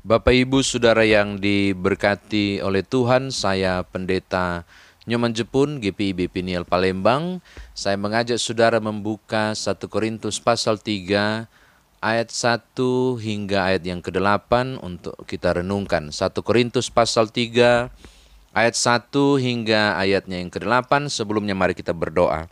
Bapak Ibu Saudara yang diberkati oleh Tuhan, saya Pendeta Nyoman Jepun, GPIB Piniel Palembang. Saya mengajak saudara membuka 1 Korintus pasal 3 ayat 1 hingga ayat yang ke-8 untuk kita renungkan. 1 Korintus pasal 3 ayat 1 hingga ayatnya yang ke-8. Sebelumnya mari kita berdoa.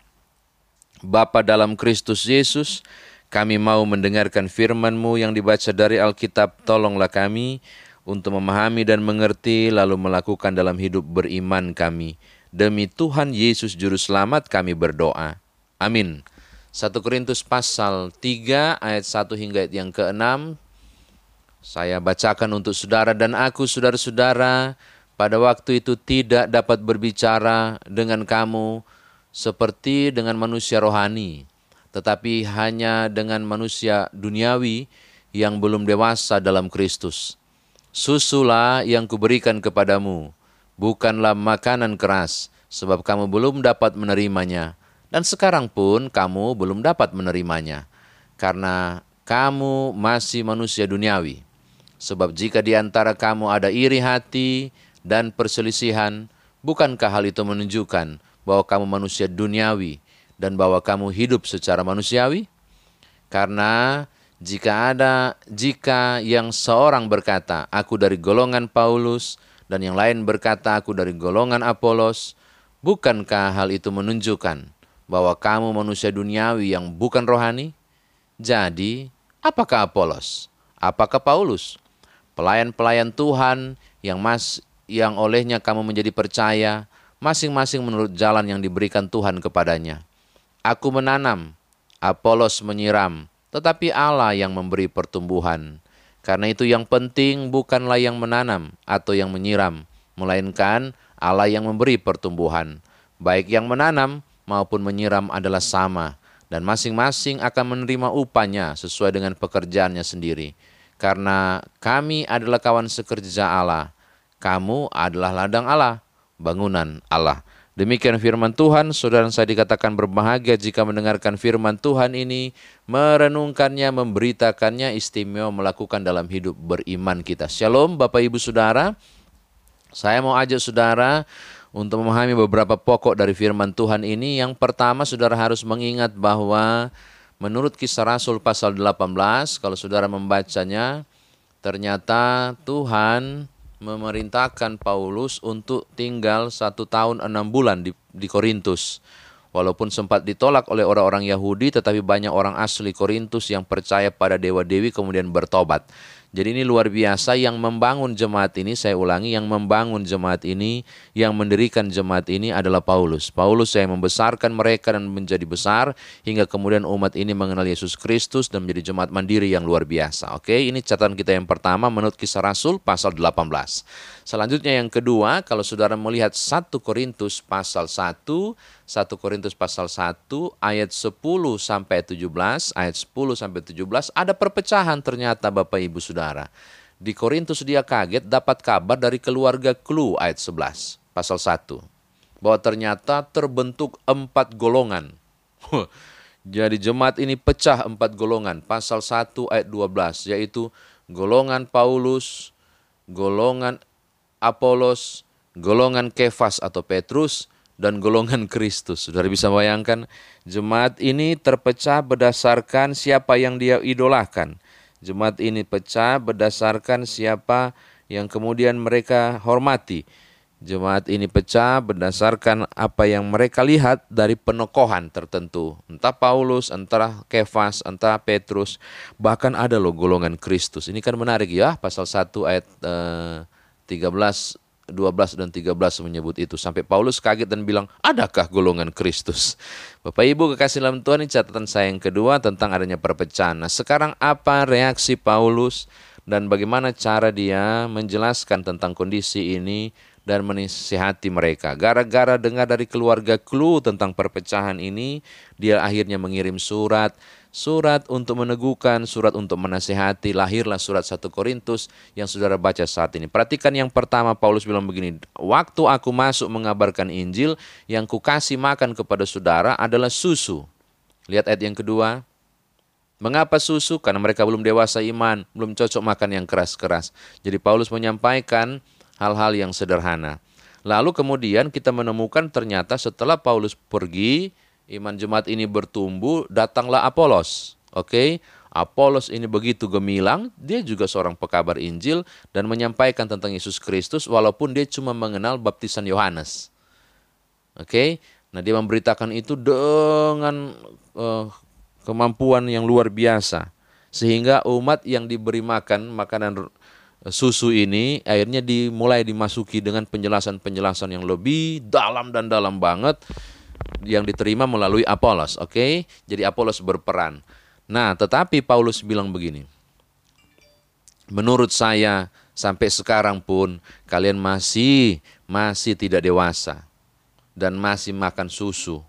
Bapa dalam Kristus Yesus, kami mau mendengarkan firman-Mu yang dibaca dari Alkitab, tolonglah kami untuk memahami dan mengerti lalu melakukan dalam hidup beriman kami. Demi Tuhan Yesus Juru Selamat kami berdoa. Amin. 1 Korintus pasal 3 ayat 1 hingga ayat yang ke-6. Saya bacakan untuk saudara dan aku saudara-saudara pada waktu itu tidak dapat berbicara dengan kamu seperti dengan manusia rohani tetapi hanya dengan manusia duniawi yang belum dewasa dalam Kristus. Susulah yang kuberikan kepadamu, bukanlah makanan keras, sebab kamu belum dapat menerimanya, dan sekarang pun kamu belum dapat menerimanya, karena kamu masih manusia duniawi. Sebab jika di antara kamu ada iri hati dan perselisihan, bukankah hal itu menunjukkan bahwa kamu manusia duniawi, dan bahwa kamu hidup secara manusiawi? Karena jika ada jika yang seorang berkata, "Aku dari golongan Paulus," dan yang lain berkata, "Aku dari golongan Apolos," bukankah hal itu menunjukkan bahwa kamu manusia duniawi yang bukan rohani? Jadi, apakah Apolos? Apakah Paulus? Pelayan-pelayan Tuhan yang mas yang olehnya kamu menjadi percaya, masing-masing menurut jalan yang diberikan Tuhan kepadanya. Aku menanam, Apolos menyiram, tetapi Allah yang memberi pertumbuhan. Karena itu yang penting bukanlah yang menanam atau yang menyiram, melainkan Allah yang memberi pertumbuhan. Baik yang menanam maupun menyiram adalah sama, dan masing-masing akan menerima upahnya sesuai dengan pekerjaannya sendiri. Karena kami adalah kawan sekerja Allah, kamu adalah ladang Allah, bangunan Allah. Demikian firman Tuhan, saudara saya dikatakan berbahagia jika mendengarkan firman Tuhan ini, merenungkannya, memberitakannya, istimewa melakukan dalam hidup beriman kita. Shalom Bapak Ibu Saudara, saya mau ajak saudara untuk memahami beberapa pokok dari firman Tuhan ini. Yang pertama saudara harus mengingat bahwa menurut kisah Rasul pasal 18, kalau saudara membacanya, ternyata Tuhan memerintahkan Paulus untuk tinggal satu tahun enam bulan di, di Korintus. Walaupun sempat ditolak oleh orang-orang Yahudi, tetapi banyak orang asli Korintus yang percaya pada dewa-dewi kemudian bertobat. Jadi ini luar biasa yang membangun jemaat ini, saya ulangi, yang membangun jemaat ini, yang mendirikan jemaat ini adalah Paulus. Paulus yang membesarkan mereka dan menjadi besar, hingga kemudian umat ini mengenal Yesus Kristus dan menjadi jemaat mandiri yang luar biasa. Oke, ini catatan kita yang pertama menurut kisah Rasul pasal 18. Selanjutnya yang kedua, kalau saudara melihat 1 Korintus pasal 1, 1 Korintus pasal 1 ayat 10 sampai 17, ayat 10 sampai 17 ada perpecahan ternyata Bapak Ibu Saudara. Di Korintus dia kaget dapat kabar dari keluarga Klu ayat 11 pasal 1 bahwa ternyata terbentuk empat golongan. Jadi jemaat ini pecah empat golongan. Pasal 1 ayat 12 yaitu golongan Paulus, golongan Apolos, golongan Kefas atau Petrus, dan golongan Kristus. Saudara bisa bayangkan, jemaat ini terpecah berdasarkan siapa yang dia idolakan. Jemaat ini pecah berdasarkan siapa yang kemudian mereka hormati. Jemaat ini pecah berdasarkan apa yang mereka lihat dari penokohan tertentu. Entah Paulus, entah Kefas, entah Petrus, bahkan ada loh golongan Kristus. Ini kan menarik ya, pasal 1 ayat eh, 13 12 dan 13 menyebut itu. Sampai Paulus kaget dan bilang, adakah golongan Kristus? Bapak Ibu kekasih dalam Tuhan ini catatan saya yang kedua tentang adanya perpecahan. Nah sekarang apa reaksi Paulus dan bagaimana cara dia menjelaskan tentang kondisi ini dan menasihati mereka. Gara-gara dengar dari keluarga Klu tentang perpecahan ini, dia akhirnya mengirim surat surat untuk meneguhkan, surat untuk menasehati, lahirlah surat 1 Korintus yang saudara baca saat ini. Perhatikan yang pertama Paulus bilang begini, waktu aku masuk mengabarkan Injil, yang kukasih makan kepada saudara adalah susu. Lihat ayat yang kedua. Mengapa susu? Karena mereka belum dewasa iman, belum cocok makan yang keras-keras. Jadi Paulus menyampaikan hal-hal yang sederhana. Lalu kemudian kita menemukan ternyata setelah Paulus pergi, iman jemaat ini bertumbuh, datanglah Apolos. Oke, okay? Apolos ini begitu gemilang, dia juga seorang pekabar Injil dan menyampaikan tentang Yesus Kristus walaupun dia cuma mengenal baptisan Yohanes. Oke, okay? nah dia memberitakan itu dengan uh, kemampuan yang luar biasa. Sehingga umat yang diberi makan makanan susu ini akhirnya dimulai dimasuki dengan penjelasan-penjelasan yang lebih dalam dan dalam banget yang diterima melalui Apolos, oke? Okay? Jadi Apolos berperan. Nah, tetapi Paulus bilang begini. Menurut saya sampai sekarang pun kalian masih masih tidak dewasa dan masih makan susu,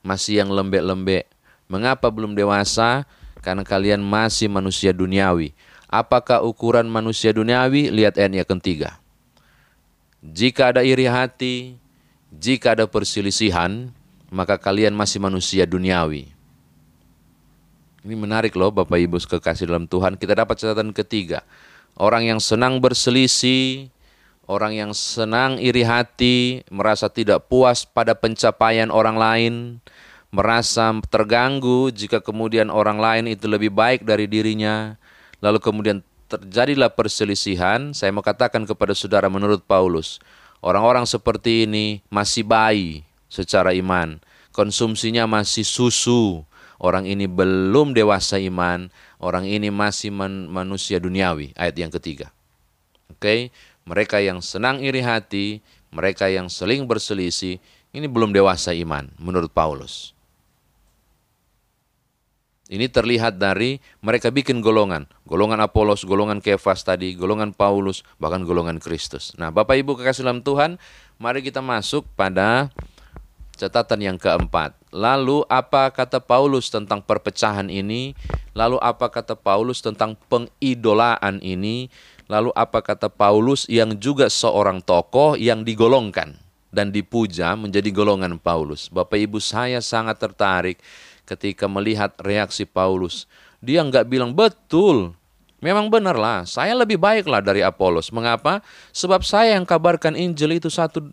masih yang lembek-lembek, Mengapa belum dewasa? Karena kalian masih manusia duniawi. Apakah ukuran manusia duniawi? Lihat ayat yang ketiga. Jika ada iri hati, jika ada perselisihan, maka kalian masih manusia duniawi. Ini menarik loh Bapak Ibu kekasih dalam Tuhan. Kita dapat catatan ketiga. Orang yang senang berselisih, orang yang senang iri hati, merasa tidak puas pada pencapaian orang lain, merasa terganggu jika kemudian orang lain itu lebih baik dari dirinya, lalu kemudian terjadilah perselisihan, saya mau katakan kepada saudara menurut Paulus, orang-orang seperti ini masih bayi secara iman, konsumsinya masih susu, orang ini belum dewasa iman, orang ini masih man manusia duniawi, ayat yang ketiga. Oke, okay? mereka yang senang iri hati, mereka yang seling berselisih, ini belum dewasa iman menurut Paulus. Ini terlihat dari mereka bikin golongan. Golongan Apolos, golongan Kefas tadi, golongan Paulus, bahkan golongan Kristus. Nah Bapak Ibu kekasih dalam Tuhan, mari kita masuk pada catatan yang keempat. Lalu apa kata Paulus tentang perpecahan ini? Lalu apa kata Paulus tentang pengidolaan ini? Lalu apa kata Paulus yang juga seorang tokoh yang digolongkan dan dipuja menjadi golongan Paulus? Bapak Ibu saya sangat tertarik ketika melihat reaksi Paulus. Dia nggak bilang betul. Memang benar lah, saya lebih baik lah dari Apolos. Mengapa? Sebab saya yang kabarkan Injil itu satu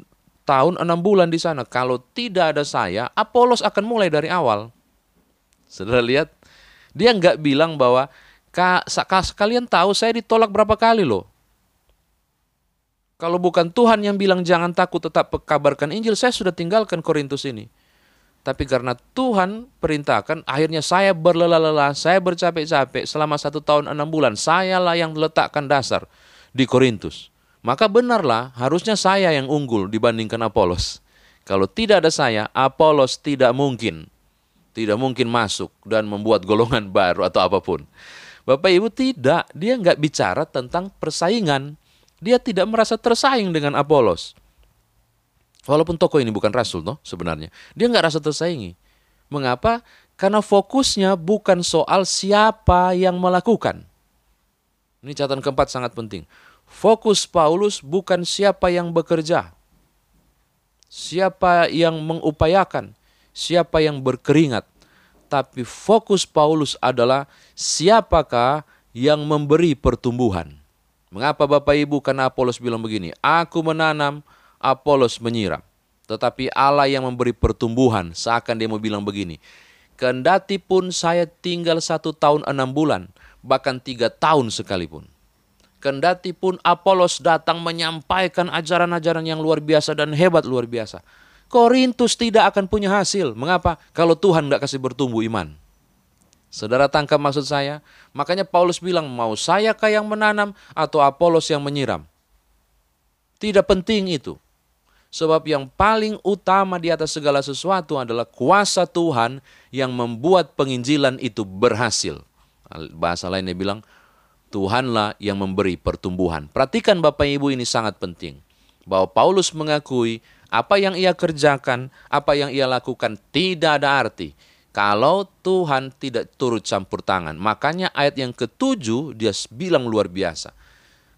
tahun enam bulan di sana. Kalau tidak ada saya, Apolos akan mulai dari awal. Saudara lihat, dia nggak bilang bahwa kalian tahu saya ditolak berapa kali loh. Kalau bukan Tuhan yang bilang jangan takut tetap kabarkan Injil, saya sudah tinggalkan Korintus ini. Tapi karena Tuhan perintahkan, akhirnya saya berlelah-lelah, saya bercapek-capek selama satu tahun enam bulan. Sayalah yang letakkan dasar di Korintus. Maka benarlah harusnya saya yang unggul dibandingkan Apolos. Kalau tidak ada saya, Apolos tidak mungkin. Tidak mungkin masuk dan membuat golongan baru atau apa pun. Bapak Ibu tidak, dia nggak bicara tentang persaingan. Dia tidak merasa tersaing dengan Apolos. Walaupun tokoh ini bukan rasul toh sebenarnya. Dia nggak rasa tersaingi. Mengapa? Karena fokusnya bukan soal siapa yang melakukan. Ini catatan keempat sangat penting. Fokus Paulus bukan siapa yang bekerja. Siapa yang mengupayakan. Siapa yang berkeringat. Tapi fokus Paulus adalah siapakah yang memberi pertumbuhan. Mengapa Bapak Ibu? Karena Paulus bilang begini, aku menanam, Apolos menyiram. Tetapi Allah yang memberi pertumbuhan, seakan dia mau bilang begini, kendati pun saya tinggal satu tahun enam bulan, bahkan tiga tahun sekalipun. Kendati pun Apolos datang menyampaikan ajaran-ajaran yang luar biasa dan hebat luar biasa. Korintus tidak akan punya hasil. Mengapa? Kalau Tuhan nggak kasih bertumbuh iman. Saudara tangkap maksud saya? Makanya Paulus bilang, mau saya kah yang menanam atau Apolos yang menyiram? Tidak penting itu. Sebab yang paling utama di atas segala sesuatu adalah kuasa Tuhan yang membuat penginjilan itu berhasil. Bahasa lainnya bilang, Tuhanlah yang memberi pertumbuhan. Perhatikan Bapak Ibu ini sangat penting. Bahwa Paulus mengakui apa yang ia kerjakan, apa yang ia lakukan tidak ada arti. Kalau Tuhan tidak turut campur tangan. Makanya ayat yang ketujuh dia bilang luar biasa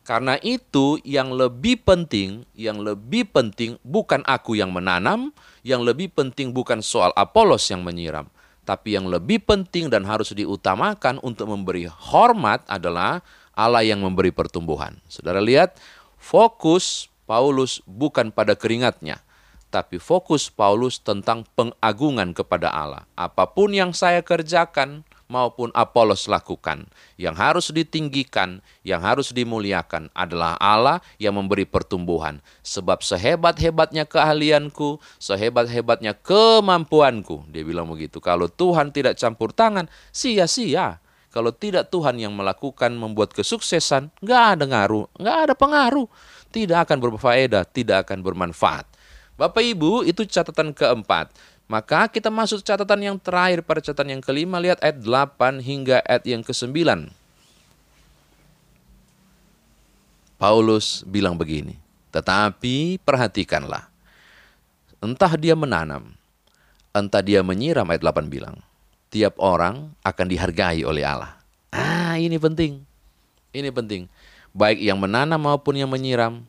karena itu yang lebih penting, yang lebih penting bukan aku yang menanam, yang lebih penting bukan soal Apolos yang menyiram, Tapi yang lebih penting dan harus diutamakan untuk memberi hormat adalah Allah yang memberi pertumbuhan. Saudara lihat, fokus Paulus bukan pada keringatnya, tapi fokus Paulus tentang pengagungan kepada Allah. Apa pun yang saya kerjakan, maupun Apolos lakukan. Yang harus ditinggikan, yang harus dimuliakan adalah Allah yang memberi pertumbuhan. Sebab sehebat-hebatnya keahlianku, sehebat-hebatnya kemampuanku. Dia bilang begitu. Kalau Tuhan tidak campur tangan, sia-sia. Kalau tidak Tuhan yang melakukan membuat kesuksesan, nggak ada ngaruh, nggak ada pengaruh. Tidak akan berfaedah, tidak akan bermanfaat. Bapak Ibu, itu catatan keempat. Maka kita masuk catatan yang terakhir pada catatan yang kelima, lihat ayat 8 hingga ayat yang ke-9. Paulus bilang begini, tetapi perhatikanlah, entah dia menanam, entah dia menyiram, ayat 8 bilang, tiap orang akan dihargai oleh Allah. Ah, ini penting. Ini penting. Baik yang menanam maupun yang menyiram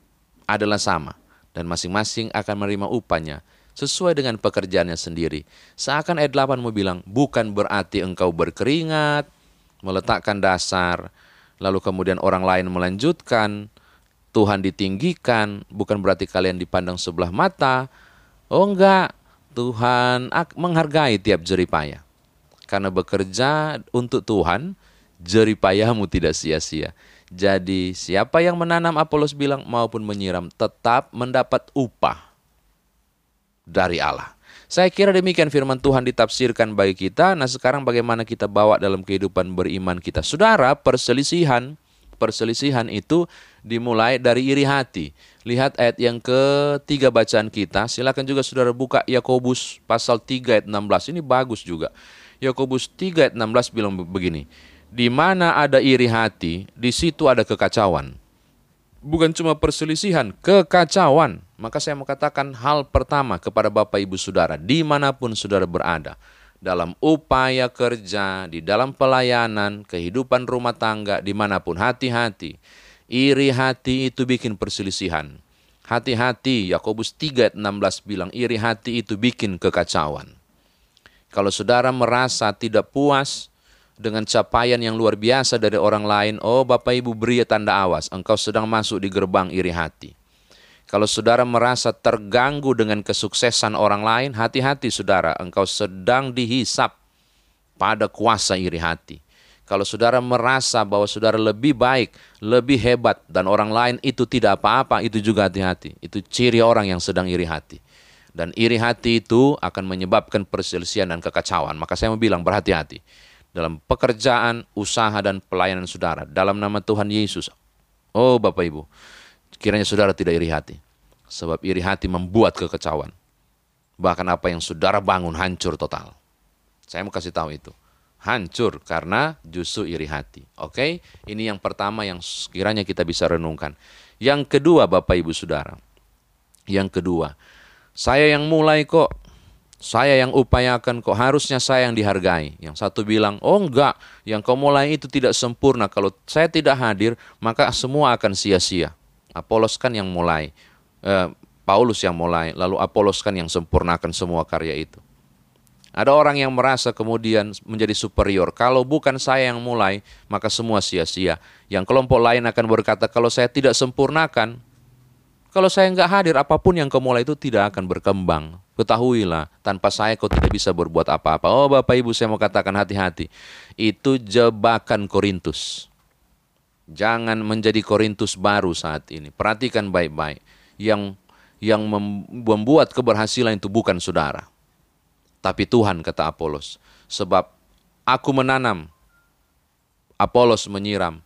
adalah sama dan masing-masing akan menerima upahnya sesuai dengan pekerjaannya sendiri. Seakan ayat 8 mau bilang, bukan berarti engkau berkeringat, meletakkan dasar, lalu kemudian orang lain melanjutkan, Tuhan ditinggikan, bukan berarti kalian dipandang sebelah mata. Oh enggak, Tuhan menghargai tiap jeripaya. Karena bekerja untuk Tuhan, jeripayamu tidak sia-sia. Jadi siapa yang menanam Apolos bilang maupun menyiram tetap mendapat upah dari Allah. Saya kira demikian firman Tuhan ditafsirkan bagi kita. Nah sekarang bagaimana kita bawa dalam kehidupan beriman kita. Saudara, perselisihan, perselisihan itu dimulai dari iri hati. Lihat ayat yang ketiga bacaan kita. Silakan juga saudara buka Yakobus pasal 3 ayat 16. Ini bagus juga. Yakobus 3 ayat 16 bilang begini. Di mana ada iri hati, di situ ada kekacauan. Bukan cuma perselisihan, kekacauan. Maka saya mau katakan hal pertama kepada Bapak Ibu Saudara, di mana pun Saudara berada, dalam upaya kerja, di dalam pelayanan, kehidupan rumah tangga, di mana pun, hati-hati. Iri hati itu bikin perselisihan. Hati-hati, Yakobus 3 16 bilang, iri hati itu bikin kekacauan. Kalau saudara merasa tidak puas dengan capaian yang luar biasa dari orang lain, oh Bapak Ibu beri tanda awas, engkau sedang masuk di gerbang iri hati. Kalau saudara merasa terganggu dengan kesuksesan orang lain, hati-hati saudara, engkau sedang dihisap pada kuasa iri hati. Kalau saudara merasa bahwa saudara lebih baik, lebih hebat, dan orang lain itu tidak apa-apa, itu juga hati-hati. Itu ciri orang yang sedang iri hati. Dan iri hati itu akan menyebabkan perselisihan dan kekacauan. Maka saya mau bilang berhati-hati. Dalam pekerjaan, usaha, dan pelayanan saudara. Dalam nama Tuhan Yesus. Oh Bapak Ibu, Kiranya saudara tidak iri hati. Sebab iri hati membuat kekecauan. Bahkan apa yang saudara bangun hancur total. Saya mau kasih tahu itu. Hancur karena justru iri hati. Oke, ini yang pertama yang kiranya kita bisa renungkan. Yang kedua Bapak Ibu Saudara. Yang kedua, saya yang mulai kok saya yang upayakan kok harusnya saya yang dihargai. Yang satu bilang, oh enggak, yang kau mulai itu tidak sempurna. Kalau saya tidak hadir, maka semua akan sia-sia. Apolos kan yang mulai, eh, Paulus yang mulai, lalu Apolos kan yang sempurnakan semua karya itu. Ada orang yang merasa kemudian menjadi superior. Kalau bukan saya yang mulai, maka semua sia-sia. Yang kelompok lain akan berkata, kalau saya tidak sempurnakan, kalau saya nggak hadir, apa pun yang kau mulai itu tidak akan berkembang. Ketahuilah, tanpa saya kau tidak bisa berbuat apa-apa. Oh Bapak Ibu, saya mau katakan hati-hati. Itu jebakan Korintus. Jangan menjadi Korintus baru saat ini. Perhatikan baik-baik. Yang yang membuat keberhasilan itu bukan saudara. Tapi Tuhan kata Apolos. Sebab aku menanam, Apolos menyiram,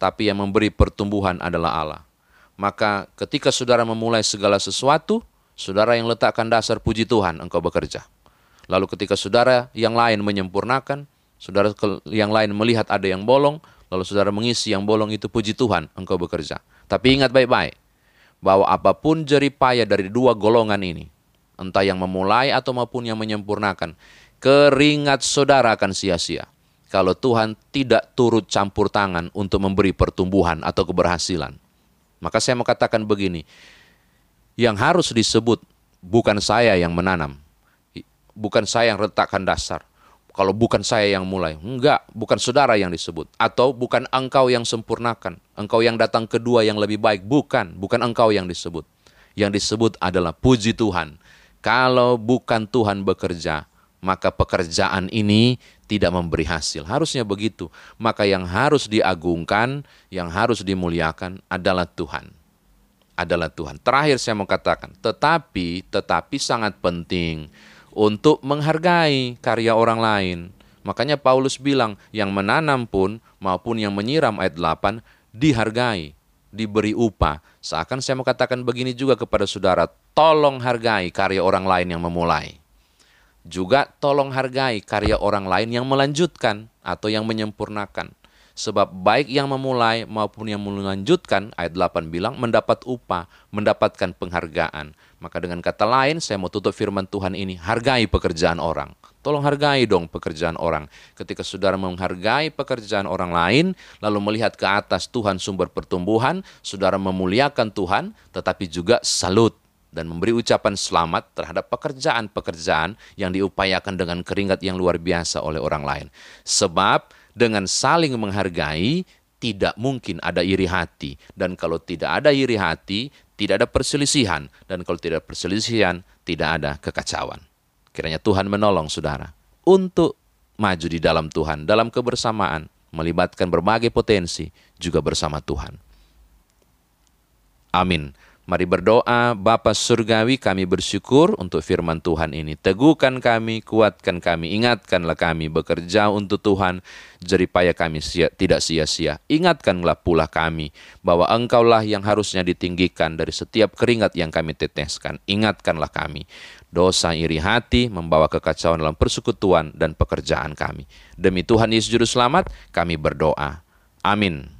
tapi yang memberi pertumbuhan adalah Allah. Maka ketika saudara memulai segala sesuatu, saudara yang letakkan dasar puji Tuhan, engkau bekerja. Lalu ketika saudara yang lain menyempurnakan, saudara yang lain melihat ada yang bolong, lalu saudara mengisi yang bolong itu puji Tuhan, engkau bekerja. Tapi ingat baik-baik, bahwa apa pun jeripaya dari dua golongan ini, entah yang memulai atau maupun yang menyempurnakan, keringat saudara akan sia-sia. Kalau Tuhan tidak turut campur tangan untuk memberi pertumbuhan atau keberhasilan. Maka saya mau katakan begini, yang harus disebut bukan saya yang menanam, bukan saya yang letakkan dasar. Kalau bukan saya yang mulai. Enggak, bukan saudara yang disebut. Atau bukan engkau yang sempurnakan. Engkau yang datang kedua yang lebih baik. Bukan, bukan engkau yang disebut. Yang disebut adalah puji Tuhan. Kalau bukan Tuhan bekerja, maka pekerjaan ini tidak memberi hasil. Harusnya begitu. Maka yang harus diagungkan, yang harus dimuliakan adalah Tuhan. Adalah Tuhan. Terakhir saya mau katakan, tetapi tetapi sangat penting untuk menghargai karya orang lain. Makanya Paulus bilang, yang menanam pun maupun yang menyiram ayat 8 dihargai, diberi upah. Seakan saya mau katakan begini juga kepada saudara, tolong hargai karya orang lain yang memulai. Juga tolong hargai karya orang lain yang melanjutkan atau yang menyempurnakan. Sebab baik yang memulai maupun yang melanjutkan, ayat 8 bilang, mendapat upah, mendapatkan penghargaan. Maka dengan kata lain, saya mau tutup firman Tuhan ini, hargai pekerjaan orang. Tolong hargai dong pekerjaan orang. Ketika saudara menghargai pekerjaan orang lain, lalu melihat ke atas Tuhan sumber pertumbuhan, saudara memuliakan Tuhan, tetapi juga salut dan memberi ucapan selamat terhadap pekerjaan-pekerjaan yang diupayakan dengan keringat yang luar biasa oleh orang lain. Sebab dengan saling menghargai tidak mungkin ada iri hati dan kalau tidak ada iri hati tidak ada perselisihan dan kalau tidak ada perselisihan tidak ada kekacauan. Kiranya Tuhan menolong saudara untuk maju di dalam Tuhan dalam kebersamaan melibatkan berbagai potensi juga bersama Tuhan. Amin. Mari berdoa, Bapa Surgawi kami bersyukur untuk firman Tuhan ini. Teguhkan kami, kuatkan kami, ingatkanlah kami bekerja untuk Tuhan, jeripaya kami sia, tidak sia-sia. Ingatkanlah pula kami bahwa Engkaulah yang harusnya ditinggikan dari setiap keringat yang kami teteskan. Ingatkanlah kami. Dosa iri hati membawa kekacauan dalam persekutuan dan pekerjaan kami. Demi Tuhan Yesus Juru Selamat, kami berdoa. Amin.